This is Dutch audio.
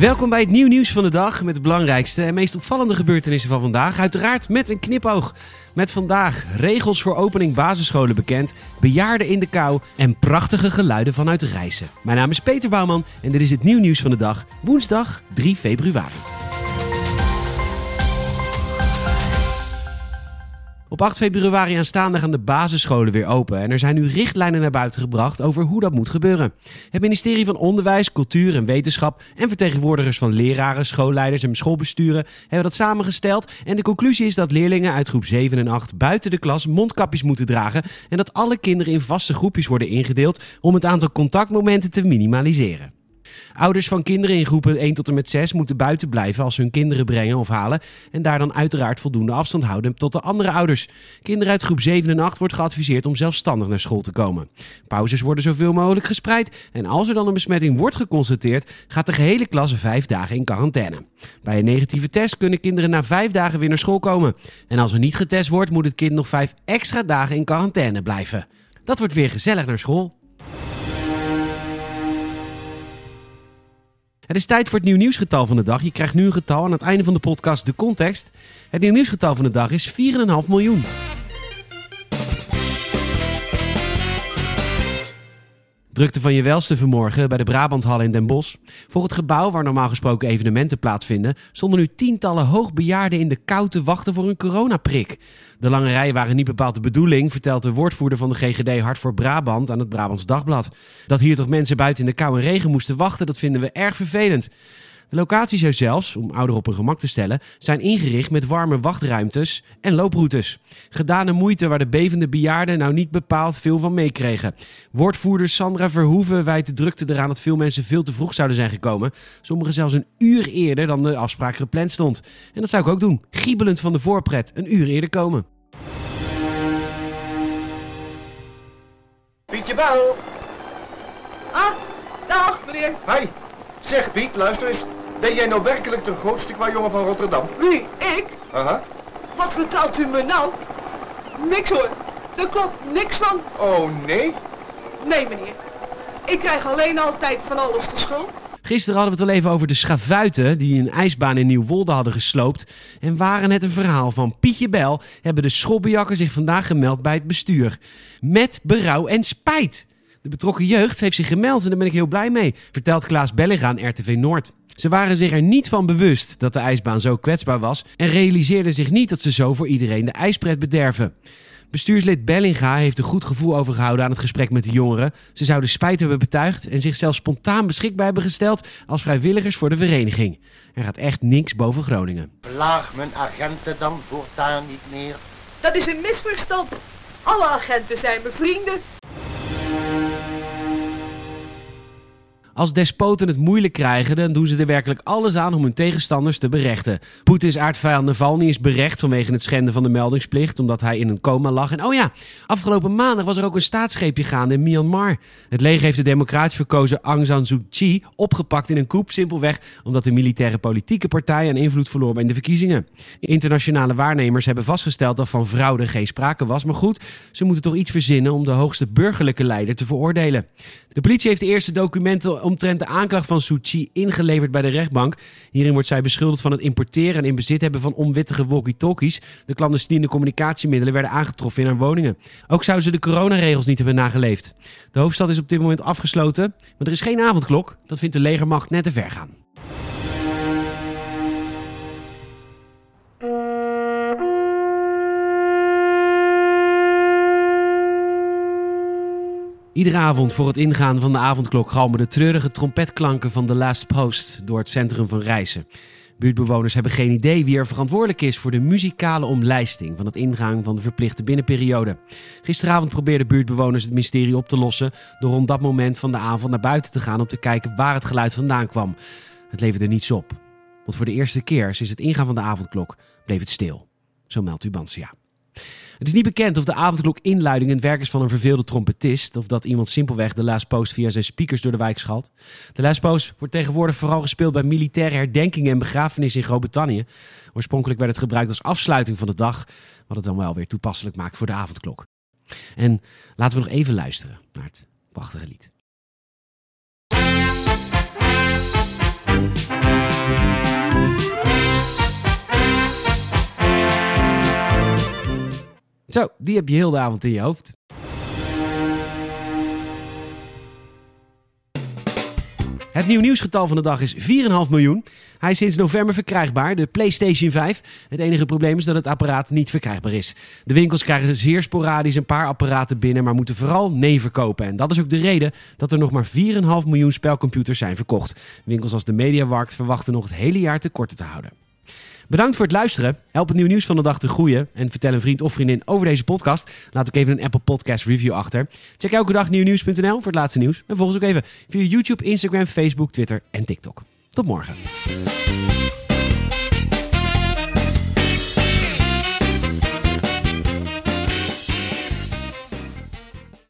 Welkom bij het nieuw nieuws van de dag met de belangrijkste en meest opvallende gebeurtenissen van vandaag. Uiteraard met een knipoog. Met vandaag regels voor opening basisscholen bekend, bejaarden in de kou en prachtige geluiden vanuit Reizen. Mijn naam is Peter Bouwman en dit is het nieuw nieuws van de dag, woensdag 3 februari. Op 8 februari aanstaande gaan de basisscholen weer open en er zijn nu richtlijnen naar buiten gebracht over hoe dat moet gebeuren. Het ministerie van Onderwijs, Cultuur en Wetenschap en vertegenwoordigers van leraren, schoolleiders en schoolbesturen hebben dat samengesteld en de conclusie is dat leerlingen uit groep 7 en 8 buiten de klas mondkapjes moeten dragen en dat alle kinderen in vaste groepjes worden ingedeeld om het aantal contactmomenten te minimaliseren. Ouders van kinderen in groepen 1 tot en met 6 moeten buiten blijven als ze hun kinderen brengen of halen en daar dan uiteraard voldoende afstand houden tot de andere ouders. Kinderen uit groep 7 en 8 wordt geadviseerd om zelfstandig naar school te komen. Pauzes worden zoveel mogelijk gespreid en als er dan een besmetting wordt geconstateerd, gaat de gehele klas vijf dagen in quarantaine. Bij een negatieve test kunnen kinderen na vijf dagen weer naar school komen. En als er niet getest wordt, moet het kind nog vijf extra dagen in quarantaine blijven. Dat wordt weer gezellig naar school. Het is tijd voor het nieuw nieuwsgetal van de dag. Je krijgt nu een getal aan het einde van de podcast de context. Het nieuw nieuwsgetal van de dag is 4,5 miljoen. Drukte van je welste vanmorgen bij de Brabanthal in Den Bosch. Voor het gebouw waar normaal gesproken evenementen plaatsvinden, stonden nu tientallen hoogbejaarden in de kou te wachten voor hun coronaprik. De lange rijen waren niet bepaald de bedoeling, vertelt de woordvoerder van de GGD Hart voor Brabant aan het Brabants Dagblad. Dat hier toch mensen buiten in de kou en regen moesten wachten, dat vinden we erg vervelend. De locaties er zelfs, om ouderen op hun gemak te stellen, zijn ingericht met warme wachtruimtes en looproutes. Gedane moeite waar de bevende bejaarden nou niet bepaald veel van meekregen. Woordvoerder Sandra Verhoeven wijt de drukte eraan dat veel mensen veel te vroeg zouden zijn gekomen. Sommigen zelfs een uur eerder dan de afspraak gepland stond. En dat zou ik ook doen. Giebelend van de voorpret, een uur eerder komen. Pietje Bel. Ah, dag meneer. Hi. Zeg Piet, luister eens. Ben jij nou werkelijk de grootste kwajongen van Rotterdam? Wie? Ik? Aha. Wat vertelt u me nou? Niks hoor. Er klopt niks van. Oh nee? Nee meneer. Ik krijg alleen altijd van alles de schuld. Gisteren hadden we het al even over de schavuiten die een ijsbaan in Nieuwwolde hadden gesloopt. En waren het een verhaal van Pietje Bel, hebben de schobbejakken zich vandaag gemeld bij het bestuur. Met berouw en spijt. De betrokken jeugd heeft zich gemeld en daar ben ik heel blij mee, vertelt Klaas Bellinga aan RTV Noord. Ze waren zich er niet van bewust dat de ijsbaan zo kwetsbaar was en realiseerden zich niet dat ze zo voor iedereen de ijspret bederven. Bestuurslid Bellinga heeft een goed gevoel overgehouden aan het gesprek met de jongeren. Ze zouden spijt hebben betuigd en zichzelf spontaan beschikbaar hebben gesteld als vrijwilligers voor de vereniging. Er gaat echt niks boven Groningen. Plaag mijn agenten dan voortaan niet meer. Dat is een misverstand. Alle agenten zijn mijn vrienden. Als despoten het moeilijk krijgen, dan doen ze er werkelijk alles aan om hun tegenstanders te berechten. Poetins aardvijand Navalny is berecht vanwege het schenden van de meldingsplicht, omdat hij in een coma lag. En oh ja, afgelopen maandag was er ook een staatsgreepje gaande in Myanmar. Het leger heeft de democratisch verkozen Aung San Suu Kyi opgepakt in een coup, simpelweg omdat de militaire politieke partij aan invloed verloor in de verkiezingen. Internationale waarnemers hebben vastgesteld dat van fraude geen sprake was, maar goed, ze moeten toch iets verzinnen om de hoogste burgerlijke leider te veroordelen. De politie heeft de eerste documenten omtrent de aanklacht van Suu ingeleverd bij de rechtbank. Hierin wordt zij beschuldigd van het importeren en in bezit hebben van onwittige walkie-talkies. De clandestine communicatiemiddelen werden aangetroffen in haar woningen. Ook zouden ze de coronaregels niet hebben nageleefd. De hoofdstad is op dit moment afgesloten, maar er is geen avondklok. Dat vindt de legermacht net te ver gaan. Iedere avond voor het ingaan van de avondklok galmen de treurige trompetklanken van The Last Post door het centrum van Rijssen. Buurtbewoners hebben geen idee wie er verantwoordelijk is voor de muzikale omlijsting van het ingang van de verplichte binnenperiode. Gisteravond probeerden buurtbewoners het mysterie op te lossen door rond dat moment van de avond naar buiten te gaan om te kijken waar het geluid vandaan kwam. Het leverde niets op, want voor de eerste keer sinds het ingaan van de avondklok bleef het stil. Zo meldt Ubantia. Het is niet bekend of de avondklok inluiding een werk is van een verveelde trompetist of dat iemand simpelweg de Last Post via zijn speakers door de wijk schalt. De Last Post wordt tegenwoordig vooral gespeeld bij militaire herdenkingen en begrafenissen in Groot-Brittannië. Oorspronkelijk werd het gebruikt als afsluiting van de dag, wat het dan wel weer toepasselijk maakt voor de avondklok. En laten we nog even luisteren naar het prachtige lied. Zo, die heb je heel de avond in je hoofd. Het nieuw nieuwsgetal van de dag is 4,5 miljoen. Hij is sinds november verkrijgbaar, de PlayStation 5. Het enige probleem is dat het apparaat niet verkrijgbaar is. De winkels krijgen zeer sporadisch een paar apparaten binnen, maar moeten vooral nee verkopen. En dat is ook de reden dat er nog maar 4,5 miljoen spelcomputers zijn verkocht. Winkels als de Mediamarkt verwachten nog het hele jaar tekorten te houden. Bedankt voor het luisteren. Help het nieuw nieuws van de dag te groeien. En vertel een vriend of vriendin over deze podcast. Laat ook even een Apple Podcast review achter. Check elke dag nieuwnieuws.nl voor het laatste nieuws. En volg ons ook even via YouTube, Instagram, Facebook, Twitter en TikTok. Tot morgen.